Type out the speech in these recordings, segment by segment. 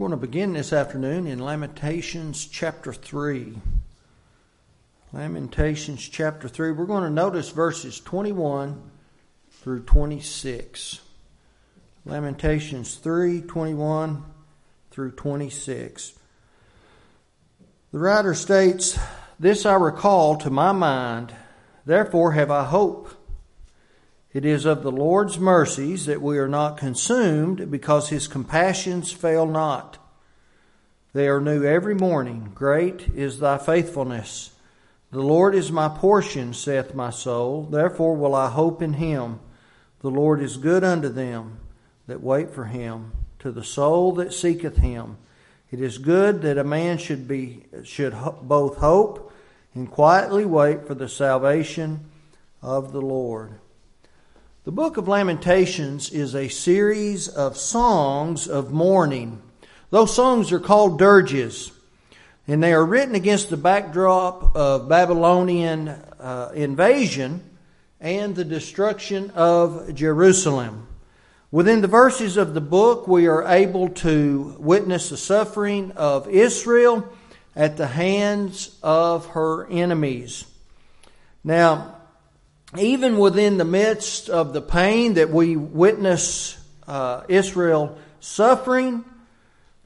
We're going to begin this afternoon in Lamentations chapter 3. Lamentations chapter 3. We're going to notice verses 21 through 26. Lamentations 3 21 through 26. The writer states, This I recall to my mind, therefore have I hope. It is of the Lord's mercies that we are not consumed, because his compassions fail not. They are new every morning. Great is thy faithfulness. The Lord is my portion, saith my soul. Therefore will I hope in him. The Lord is good unto them that wait for him, to the soul that seeketh him. It is good that a man should be should both hope and quietly wait for the salvation of the Lord. The book of Lamentations is a series of songs of mourning. Those songs are called dirges, and they are written against the backdrop of Babylonian uh, invasion and the destruction of Jerusalem. Within the verses of the book, we are able to witness the suffering of Israel at the hands of her enemies. Now, even within the midst of the pain that we witness uh, Israel suffering,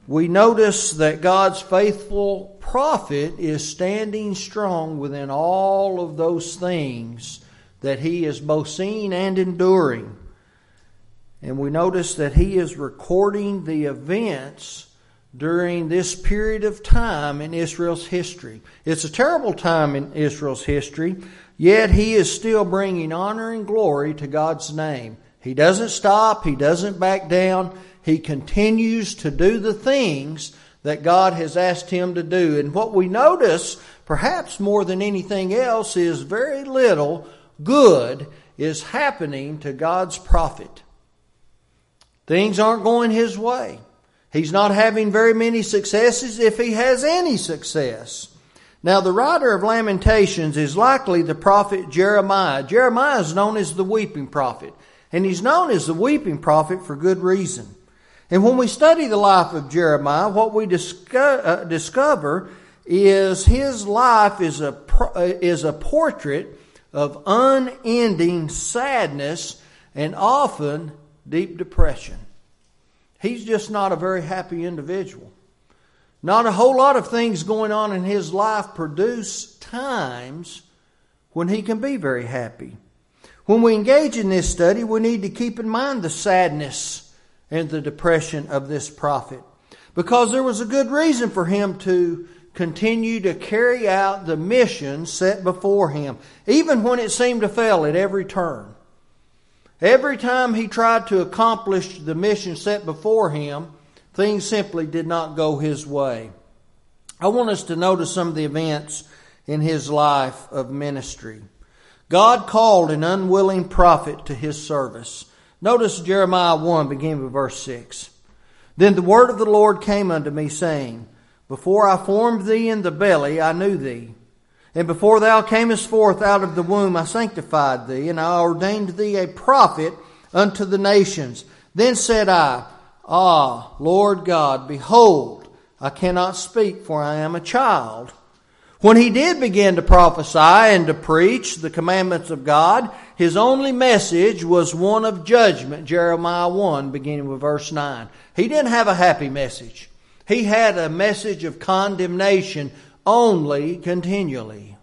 we notice that God's faithful prophet is standing strong within all of those things that he is both seeing and enduring. And we notice that he is recording the events during this period of time in Israel's history. It's a terrible time in Israel's history Yet he is still bringing honor and glory to God's name. He doesn't stop. He doesn't back down. He continues to do the things that God has asked him to do. And what we notice, perhaps more than anything else, is very little good is happening to God's prophet. Things aren't going his way. He's not having very many successes if he has any success. Now, the writer of Lamentations is likely the prophet Jeremiah. Jeremiah is known as the weeping prophet, and he's known as the weeping prophet for good reason. And when we study the life of Jeremiah, what we uh, discover is his life is a, uh, is a portrait of unending sadness and often deep depression. He's just not a very happy individual. Not a whole lot of things going on in his life produce times when he can be very happy. When we engage in this study, we need to keep in mind the sadness and the depression of this prophet because there was a good reason for him to continue to carry out the mission set before him, even when it seemed to fail at every turn. Every time he tried to accomplish the mission set before him, things simply did not go his way. I want us to notice some of the events in his life of ministry. God called an unwilling prophet to his service. Notice Jeremiah 1, beginning with verse 6. Then the word of the Lord came unto me, saying, Before I formed thee in the belly, I knew thee. And before thou camest forth out of the womb, I sanctified thee, and I ordained thee a prophet unto the nations. Then said I, Ah, Lord God, behold, I cannot speak, for I am a child. When he did begin to prophesy and to preach the commandments of God, his only message was one of judgment, Jeremiah 1, beginning with verse 9. He didn't have a happy message. He had a message of condemnation only continually.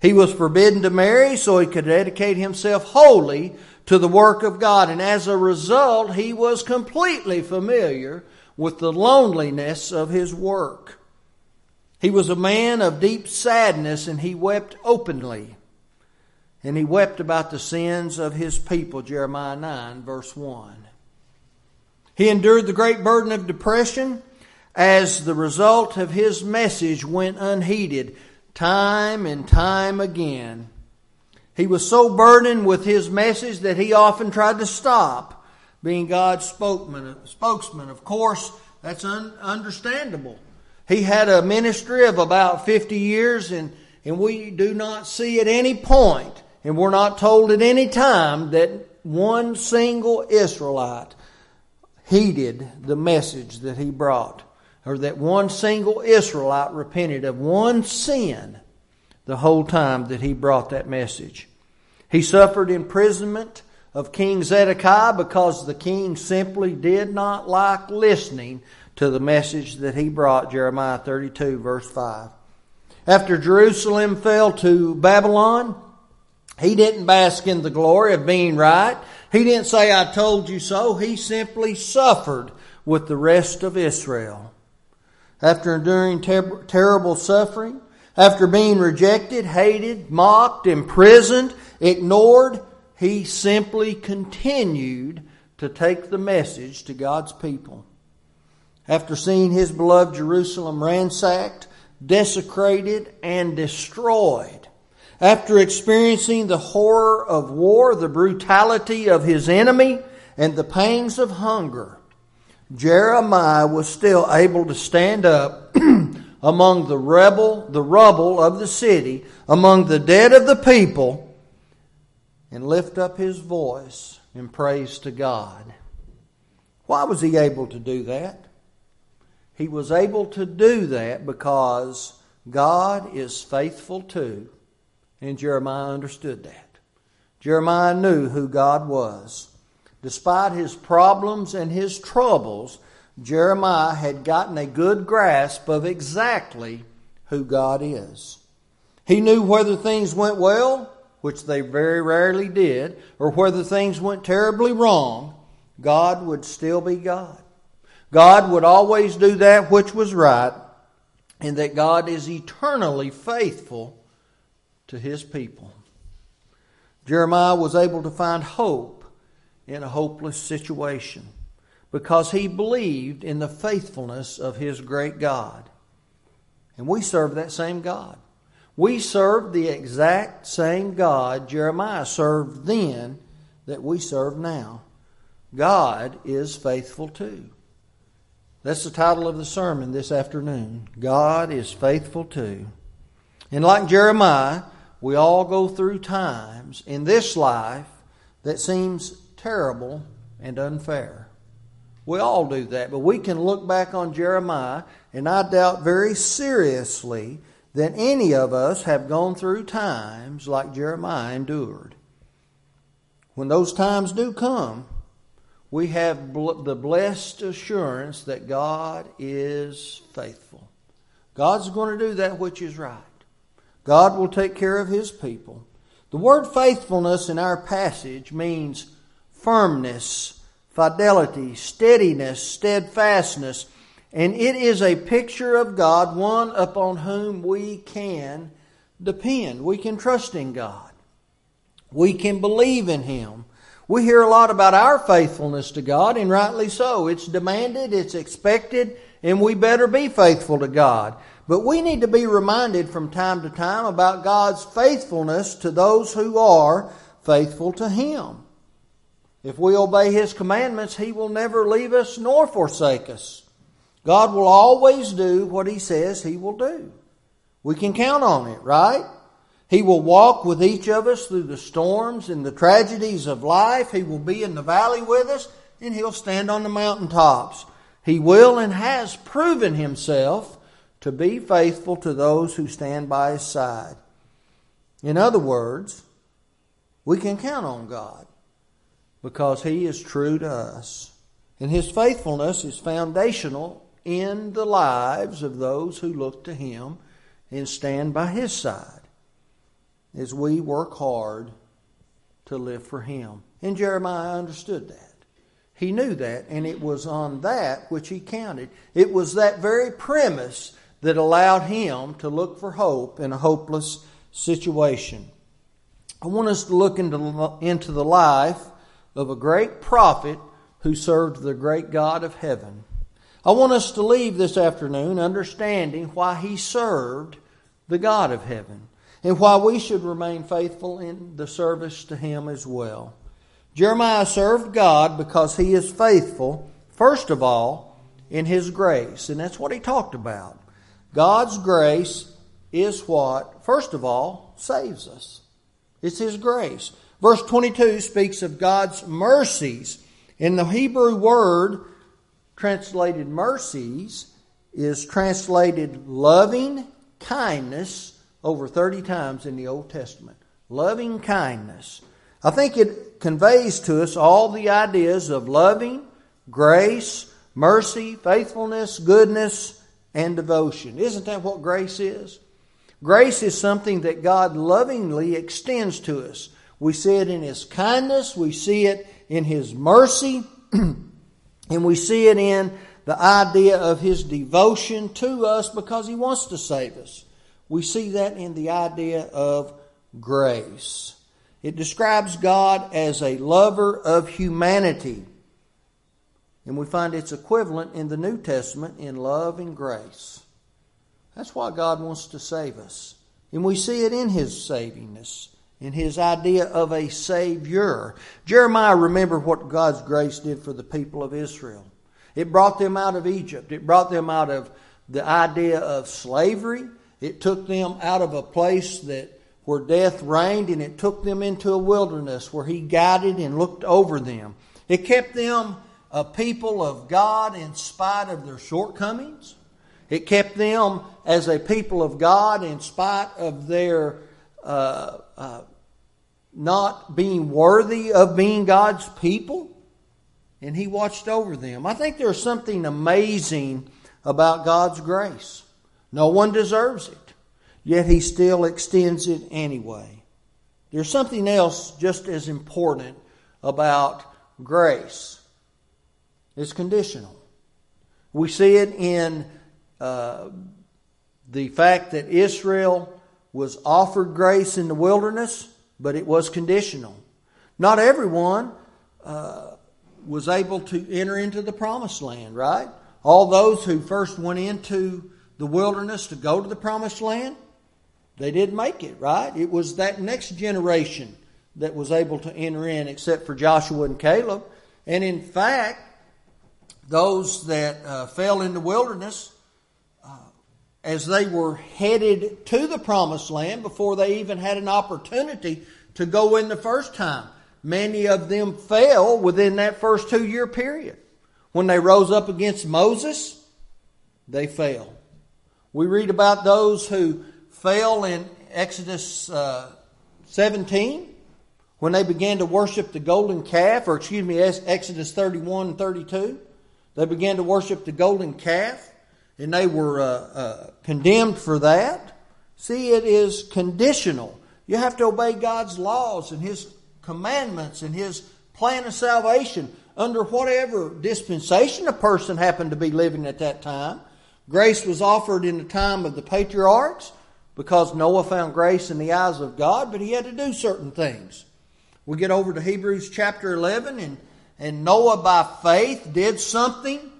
He was forbidden to marry so he could dedicate himself wholly to the work of God. And as a result, he was completely familiar with the loneliness of his work. He was a man of deep sadness and he wept openly. And he wept about the sins of his people, Jeremiah 9, verse 1. He endured the great burden of depression as the result of his message went unheeded time and time again. He was so burdened with his message that he often tried to stop being God's spokesman. spokesman. Of course, that's un- understandable. He had a ministry of about 50 years, and, and we do not see at any point, and we're not told at any time, that one single Israelite heeded the message that he brought, or that one single Israelite repented of one sin the whole time that he brought that message. He suffered imprisonment of King Zedekiah because the king simply did not like listening to the message that he brought, Jeremiah 32, verse 5. After Jerusalem fell to Babylon, he didn't bask in the glory of being right. He didn't say, I told you so. He simply suffered with the rest of Israel. After enduring ter- terrible suffering, after being rejected, hated, mocked, imprisoned, ignored, he simply continued to take the message to God's people. After seeing his beloved Jerusalem ransacked, desecrated, and destroyed, after experiencing the horror of war, the brutality of his enemy, and the pangs of hunger, Jeremiah was still able to stand up among the rebel, the rubble of the city, among the dead of the people, and lift up his voice in praise to God. Why was he able to do that? He was able to do that because God is faithful too, and Jeremiah understood that. Jeremiah knew who God was. Despite his problems and his troubles, Jeremiah had gotten a good grasp of exactly who God is. He knew whether things went well, which they very rarely did, or whether things went terribly wrong, God would still be God. God would always do that which was right, and that God is eternally faithful to his people. Jeremiah was able to find hope in a hopeless situation because he believed in the faithfulness of his great God. And we serve that same God. We serve the exact same God Jeremiah served then that we serve now. God is faithful too. That's the title of the sermon this afternoon. God is faithful too. And like Jeremiah, we all go through times in this life that seems terrible and unfair. We all do that, but we can look back on Jeremiah, and I doubt very seriously that any of us have gone through times like Jeremiah endured. When those times do come, we have the blessed assurance that God is faithful. God's going to do that which is right. God will take care of His people. The word faithfulness in our passage means firmness fidelity, steadiness, steadfastness. And it is a picture of God, one upon whom we can depend. We can trust in God. We can believe in Him. We hear a lot about our faithfulness to God, and rightly so. It's demanded, it's expected, and we better be faithful to God. But we need to be reminded from time to time about God's faithfulness to those who are faithful to Him. If we obey His commandments, He will never leave us nor forsake us. God will always do what He says He will do. We can count on it, right? He will walk with each of us through the storms and the tragedies of life. He will be in the valley with us, and He'll stand on the mountaintops. He will and has proven Himself to be faithful to those who stand by His side. In other words, we can count on God because He is true to us. And His faithfulness is foundational in the lives of those who look to Him and stand by His side as we work hard to live for Him. And Jeremiah understood that. He knew that, and it was on that which he counted. It was that very premise that allowed him to look for hope in a hopeless situation. I want us to look into, into the life of a great prophet who served the great God of heaven. I want us to leave this afternoon understanding why he served the God of heaven and why we should remain faithful in the service to him as well. Jeremiah served God because he is faithful, first of all, in his grace. And that's what he talked about. God's grace is what, first of all, saves us. It's his grace. Verse 22 speaks of God's mercies. In the Hebrew word translated mercies is translated loving kindness over 30 times in the Old Testament. Loving kindness. I think it conveys to us all the ideas of loving, grace, mercy, faithfulness, goodness, and devotion. Isn't that what grace is? Grace is something that God lovingly extends to us. We see it in His kindness, we see it in His mercy, and we see it in the idea of His devotion to us because He wants to save us. We see that in the idea of grace. It describes God as a lover of humanity. And we find its equivalent in the New Testament in love and grace. That's why God wants to save us. And we see it in His savingness, in His idea of a Savior. Jeremiah remembered what God's grace did for the people of Israel. It brought them out of Egypt, it brought them out of the idea of slavery, it took them out of a place that where death reigned, and it took them into a wilderness where He guided and looked over them. It kept them a people of God in spite of their shortcomings. It kept them as a people of God in spite of their uh, uh, not being worthy of being God's people. And He watched over them. I think there's something amazing about God's grace. No one deserves it yet he still extends it anyway. There's something else just as important about grace. It's conditional. We see it in uh, the fact that Israel was offered grace in the wilderness, but it was conditional. Not everyone uh, was able to enter into the promised land, right? All those who first went into the wilderness to go to the promised land, they didn't make it, right? It was that next generation that was able to enter in, except for Joshua and Caleb. And in fact, those that uh, fell in the wilderness, as they were headed to the promised land before they even had an opportunity to go in the first time, many of them fell within that first two year period. When they rose up against Moses, they fell. We read about those who fell in Exodus uh, 17 when they began to worship the golden calf, or excuse me, Exodus 31 and 32. They began to worship the golden calf, and they were uh, uh, condemned for that. See, it is conditional. You have to obey God's laws and His commandments and His plan of salvation under whatever dispensation a person happened to be living at that time. Grace was offered in the time of the patriarchs because Noah found grace in the eyes of God, but he had to do certain things. We get over to Hebrews chapter 11, and, and Noah by faith did something.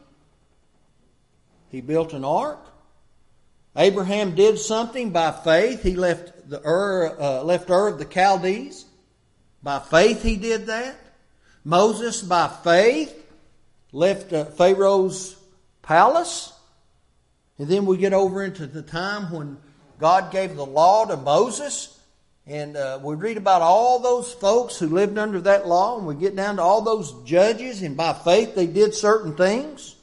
He built an ark. Abraham did something by faith. He left the Ur, uh, left Ur of the Chaldees. By faith, he did that. Moses, by faith, left uh, Pharaoh's palace. And then we get over into the time when God gave the law to Moses. And uh, we read about all those folks who lived under that law, and we get down to all those judges, and by faith they did certain things.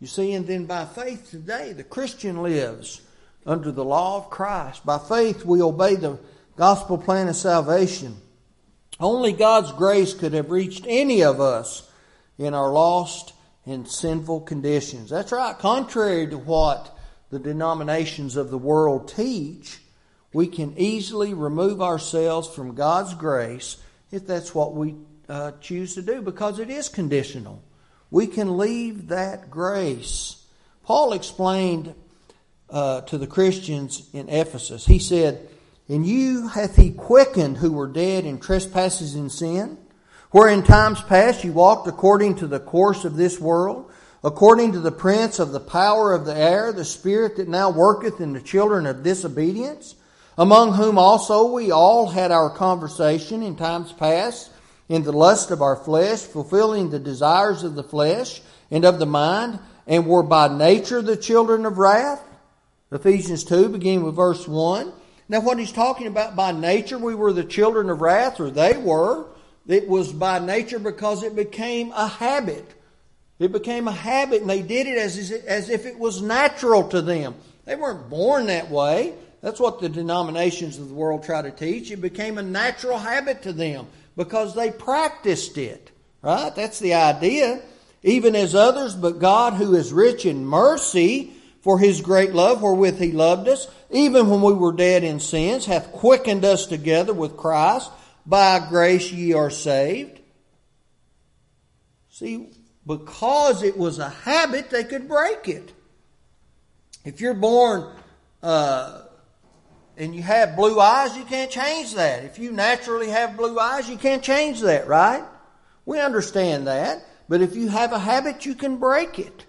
You see, and then by faith today, the Christian lives under the law of Christ. By faith, we obey the gospel plan of salvation. Only God's grace could have reached any of us in our lost and sinful conditions. That's right, contrary to what the denominations of the world teach, we can easily remove ourselves from God's grace if that's what we uh, choose to do because it is conditional. We can leave that grace. Paul explained uh, to the Christians in Ephesus, he said, In you hath he quickened who were dead in trespasses and sin, where in times past you walked according to the course of this world according to the prince of the power of the air, the spirit that now worketh in the children of disobedience, among whom also we all had our conversation in times past, in the lust of our flesh, fulfilling the desires of the flesh and of the mind, and were by nature the children of wrath. Ephesians 2, beginning with verse 1. Now, what he's talking about by nature, we were the children of wrath, or they were. It was by nature because it became a habit It became a habit, and they did it as, as if it was natural to them. They weren't born that way. That's what the denominations of the world try to teach. It became a natural habit to them because they practiced it. Right? That's the idea. Even as others, but God, who is rich in mercy, for his great love wherewith he loved us, even when we were dead in sins, hath quickened us together with Christ. By grace ye are saved. See, because it was a habit, they could break it. If you're born uh, and you have blue eyes, you can't change that. If you naturally have blue eyes, you can't change that, right? We understand that. But if you have a habit, you can break it.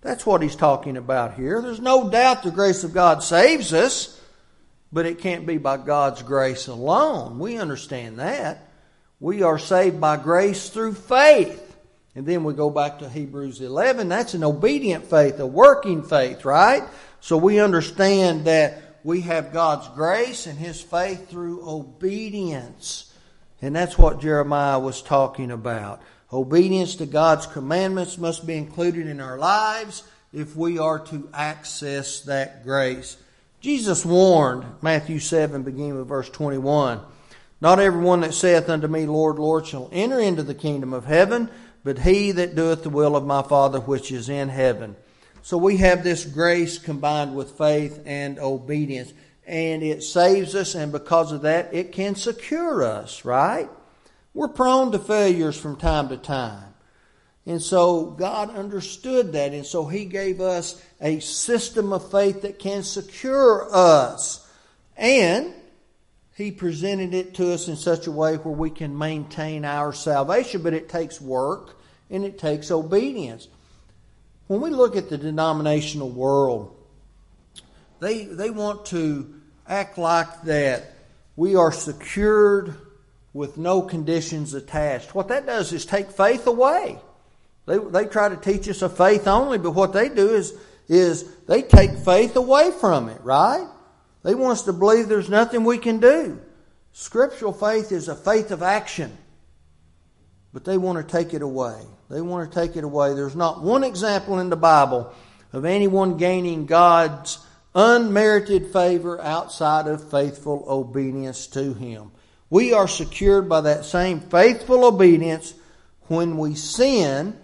That's what he's talking about here. There's no doubt the grace of God saves us, but it can't be by God's grace alone. We understand that. We are saved by grace through faith. And then we go back to Hebrews 11. That's an obedient faith, a working faith, right? So we understand that we have God's grace and His faith through obedience. And that's what Jeremiah was talking about. Obedience to God's commandments must be included in our lives if we are to access that grace. Jesus warned, Matthew 7, beginning with verse 21, Not everyone that saith unto me, Lord, Lord, shall enter into the kingdom of heaven, but he that doeth the will of my Father which is in heaven. So we have this grace combined with faith and obedience. And it saves us, and because of that, it can secure us, right? We're prone to failures from time to time. And so God understood that, and so He gave us a system of faith that can secure us. And He presented it to us in such a way where we can maintain our salvation, but it takes work and it takes obedience when we look at the denominational world, they, they want to act like that we are secured with no conditions attached. What that does is take faith away. They, they try to teach us a faith only, but what they do is, is they take faith away from it, right? They want us to believe there's nothing we can do. Scriptural faith is a faith of action, but they want to take it away. They want to take it away. There's not one example in the Bible of anyone gaining God's unmerited favor outside of faithful obedience to Him. We are secured by that same faithful obedience when we sin,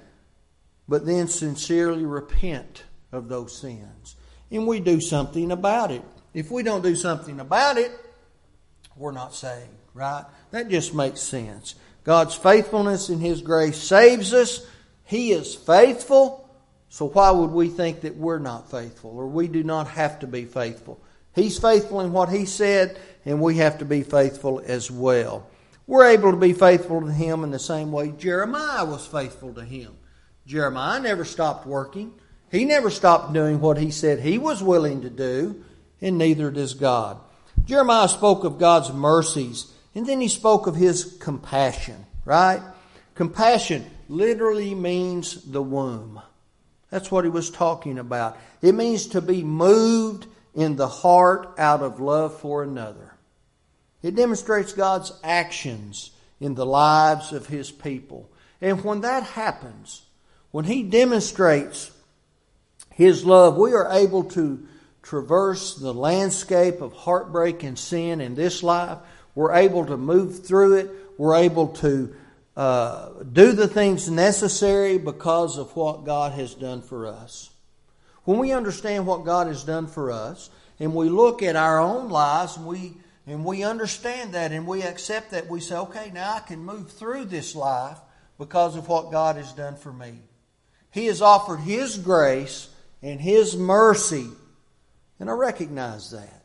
but then sincerely repent of those sins. And we do something about it. If we don't do something about it, we're not saved, right? That just makes sense. God's faithfulness and His grace saves us. He is faithful. So why would we think that we're not faithful or we do not have to be faithful? He's faithful in what He said, and we have to be faithful as well. We're able to be faithful to Him in the same way Jeremiah was faithful to Him. Jeremiah never stopped working. He never stopped doing what he said he was willing to do, and neither does God. Jeremiah spoke of God's mercies and then he spoke of his compassion, right? Compassion literally means the womb. That's what he was talking about. It means to be moved in the heart out of love for another. It demonstrates God's actions in the lives of his people. And when that happens, when he demonstrates his love, we are able to traverse the landscape of heartbreak and sin in this life. We're able to move through it. We're able to uh, do the things necessary because of what God has done for us. When we understand what God has done for us, and we look at our own lives, and we and we understand that, and we accept that, we say, "Okay, now I can move through this life because of what God has done for me." He has offered His grace and His mercy, and I recognize that.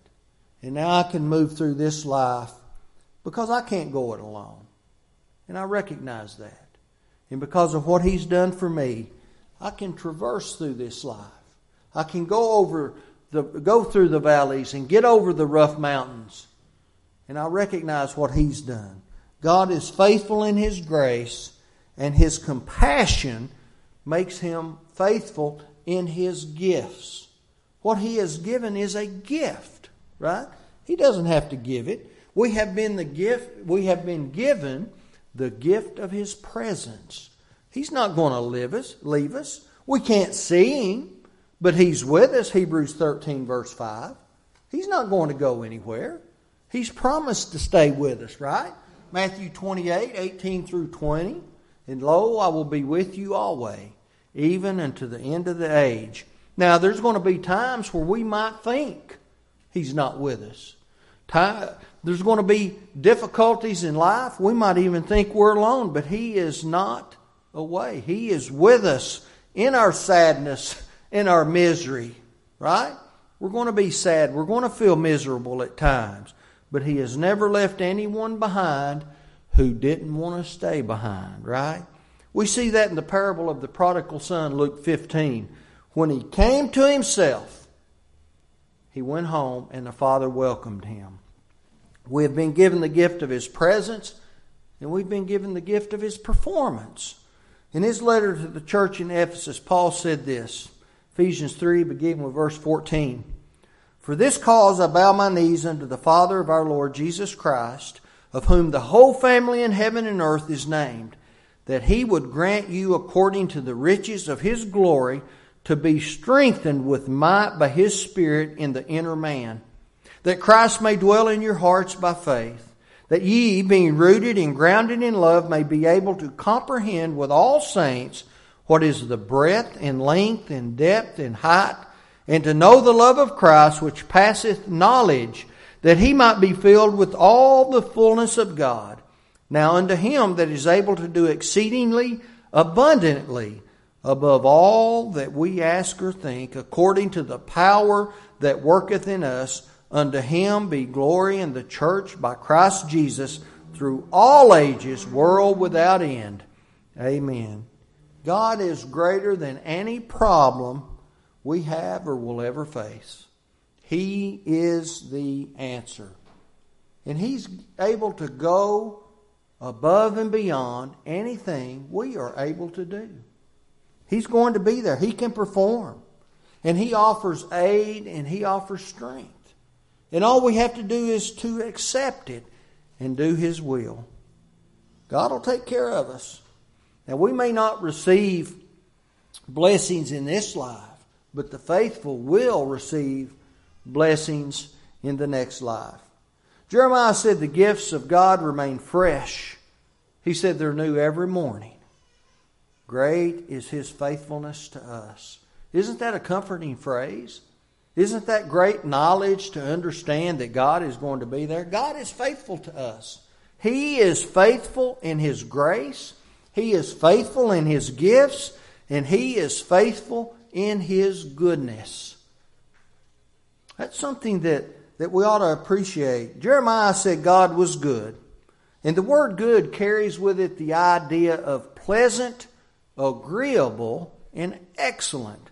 And now I can move through this life because I can't go it alone. And I recognize that. And because of what He's done for me, I can traverse through this life. I can go over the go through the valleys and get over the rough mountains. And I recognize what He's done. God is faithful in His grace, and His compassion makes Him faithful in His gifts. What He has given is a gift, right? He doesn't have to give it. We have been the gift, we have been given the gift of his presence. He's not going to leave us, leave us. We can't see him, but he's with us, Hebrews 13, verse 5. He's not going to go anywhere. He's promised to stay with us, right? Matthew 28, 18 through 20. And lo, I will be with you always, even unto the end of the age. Now, there's going to be times where we might think he's not with us. There's going to be difficulties in life. We might even think we're alone, but He is not away. He is with us in our sadness, in our misery, right? We're going to be sad. We're going to feel miserable at times. But He has never left anyone behind who didn't want to stay behind, right? We see that in the parable of the prodigal son, Luke 15. When he came to himself, he went home and the father welcomed him. We have been given the gift of His presence, and we've been given the gift of His performance. In his letter to the church in Ephesus, Paul said this Ephesians 3, beginning with verse 14. For this cause I bow my knees unto the Father of our Lord Jesus Christ, of whom the whole family in heaven and earth is named, that he would grant you according to the riches of his glory to be strengthened with might by his Spirit in the inner man that Christ may dwell in your hearts by faith, that ye, being rooted and grounded in love, may be able to comprehend with all saints what is the breadth and length and depth and height, and to know the love of Christ which passeth knowledge, that he might be filled with all the fullness of God. Now unto him that is able to do exceedingly abundantly above all that we ask or think, according to the power that worketh in us, Unto him be glory in the church by Christ Jesus through all ages, world without end. Amen. God is greater than any problem we have or will ever face. He is the answer. And He's able to go above and beyond anything we are able to do. He's going to be there. He can perform. And He offers aid and He offers strength. And all we have to do is to accept it and do His will. God will take care of us. Now, we may not receive blessings in this life, but the faithful will receive blessings in the next life. Jeremiah said the gifts of God remain fresh. He said they're new every morning. Great is his faithfulness to us. Isn't that a comforting phrase? Isn't that great knowledge to understand that God is going to be there? God is faithful to us. He is faithful in His grace, He is faithful in His gifts, and He is faithful in His goodness. That's something that, that we ought to appreciate. Jeremiah said God was good. And the word good carries with it the idea of pleasant, agreeable, and excellent.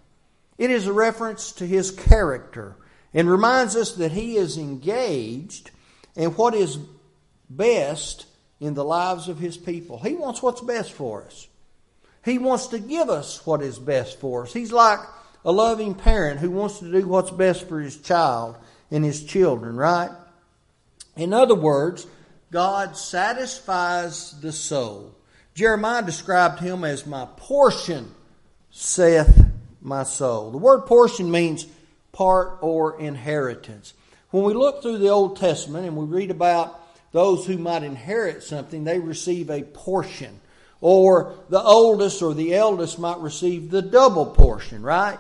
It is a reference to his character and reminds us that he is engaged in what is best in the lives of his people. He wants what's best for us. He wants to give us what is best for us. He's like a loving parent who wants to do what's best for his child and his children, right? In other words, God satisfies the soul. Jeremiah described him as my portion, saith my soul. The word portion means part or inheritance. When we look through the Old Testament and we read about those who might inherit something, they receive a portion. Or the oldest or the eldest might receive the double portion, right?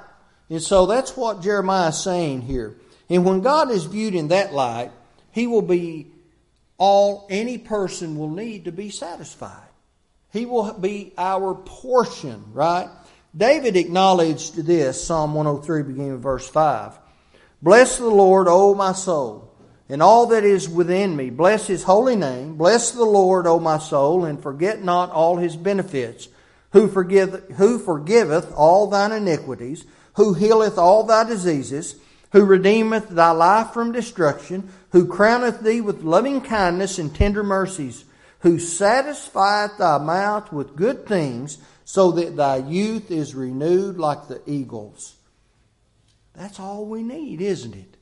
And so that's what Jeremiah is saying here. And when God is viewed in that light, he will be all any person will need to be satisfied. He will be our portion, right? David acknowledged this, Psalm 103, beginning with verse 5. Bless the Lord, O my soul, and all that is within me. Bless his holy name. Bless the Lord, O my soul, and forget not all his benefits, who, forgive, who forgiveth all thine iniquities, who healeth all thy diseases, who redeemeth thy life from destruction, who crowneth thee with loving kindness and tender mercies, who satisfieth thy mouth with good things, so that thy youth is renewed like the eagles. That's all we need, isn't it?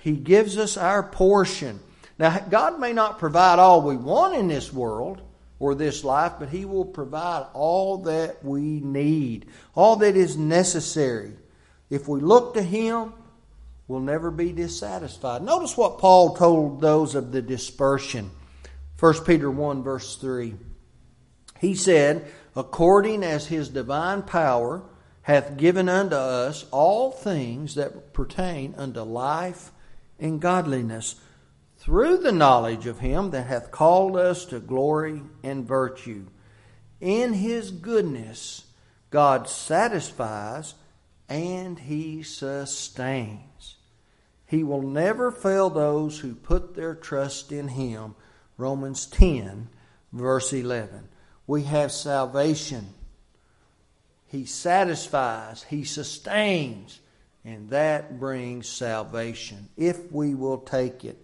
He gives us our portion. Now, God may not provide all we want in this world, or this life, but He will provide all that we need, all that is necessary. If we look to Him, we'll never be dissatisfied. Notice what Paul told those of the dispersion. 1 Peter 1, verse 3. He said, According as His divine power hath given unto us all things that pertain unto life and godliness through the knowledge of him that hath called us to glory and virtue. In his goodness, God satisfies and he sustains. He will never fail those who put their trust in him. Romans 10, verse 11. We have salvation. He satisfies, he sustains, and that brings salvation if we will take it.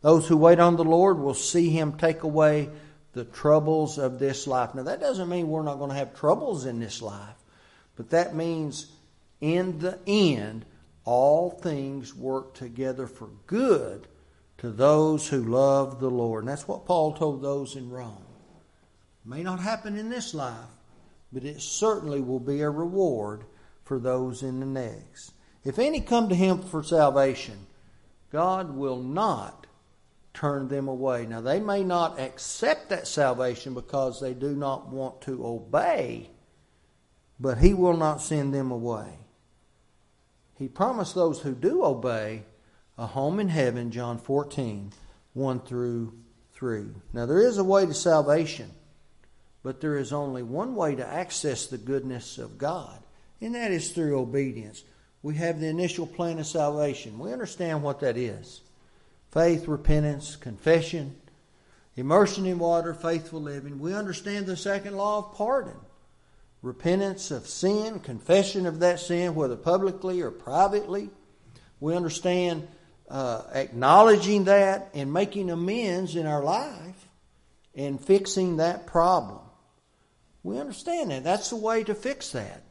Those who wait on the Lord will see Him take away the troubles of this life. Now, that doesn't mean we're not going to have troubles in this life, but that means in the end, all things work together for good to those who love the Lord. And that's what Paul told those in Rome. May not happen in this life, but it certainly will be a reward for those in the next. If any come to him for salvation, God will not turn them away. Now, they may not accept that salvation because they do not want to obey, but He will not send them away. He promised those who do obey a home in heaven, John 14, 1 through 3. Now, there is a way to salvation, but there is only one way to access the goodness of God, and that is through obedience. We have the initial plan of salvation. We understand what that is faith, repentance, confession, immersion in water, faithful living. We understand the second law of pardon repentance of sin, confession of that sin, whether publicly or privately. We understand uh, acknowledging that and making amends in our life and fixing that problem. We understand that. That's the way to fix that.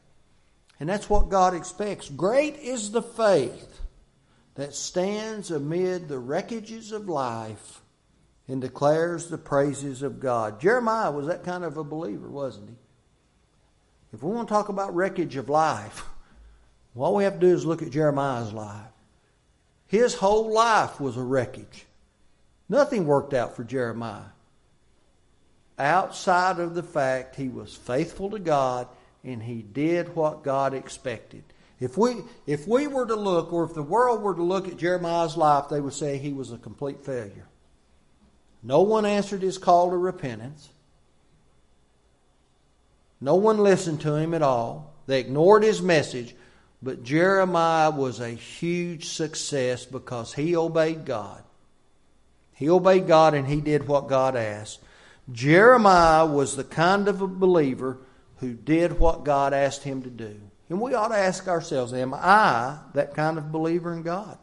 And that's what God expects. Great is the faith that stands amid the wreckages of life and declares the praises of God. Jeremiah was that kind of a believer, wasn't he? If we want to talk about wreckage of life, all we have to do is look at Jeremiah's life. His whole life was a wreckage. Nothing worked out for Jeremiah outside of the fact he was faithful to God and he did what God expected. If we, if we were to look, or if the world were to look at Jeremiah's life, they would say he was a complete failure. No one answered his call to repentance. No one listened to him at all. They ignored his message. But Jeremiah was a huge success because he obeyed God. He obeyed God and he did what God asked. Jeremiah was the kind of a believer who did what God asked him to do. And we ought to ask ourselves, am I that kind of believer in God?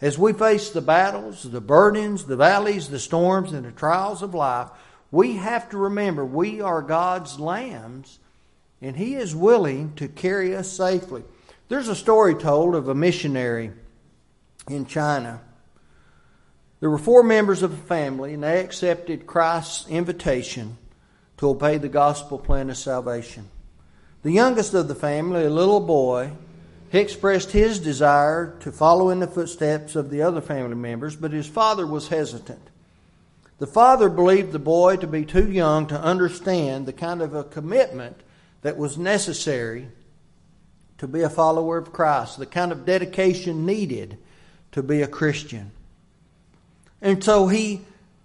As we face the battles, the burdens, the valleys, the storms, and the trials of life, we have to remember we are God's lambs, and He is willing to carry us safely. There's a story told of a missionary in China. There were four members of a family, and they accepted Christ's invitation to obey the gospel plan of salvation. The youngest of the family, a little boy, he expressed his desire to follow in the footsteps of the other family members, but his father was hesitant. The father believed the boy to be too young to understand the kind of a commitment that was necessary to be a follower of Christ, the kind of dedication needed to be a Christian. And so he,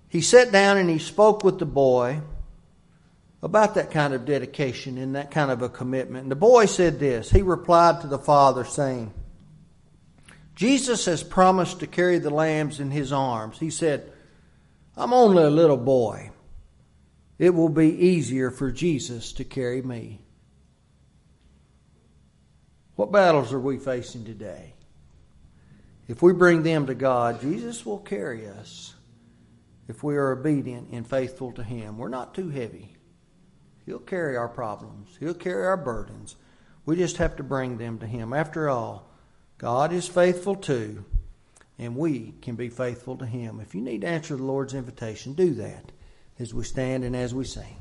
he sat down and he spoke with the boy about that kind of dedication and that kind of a commitment. And the boy said this. He replied to the father, saying, Jesus has promised to carry the lambs in his arms. He said, I'm only a little boy. It will be easier for Jesus to carry me. What battles are we facing today? If we bring them to God, Jesus will carry us if we are obedient and faithful to Him. We're not too heavy. He'll carry our problems, He'll carry our burdens. We just have to bring them to Him. After all, God is faithful too, and we can be faithful to Him. If you need to answer the Lord's invitation, do that as we stand and as we sing.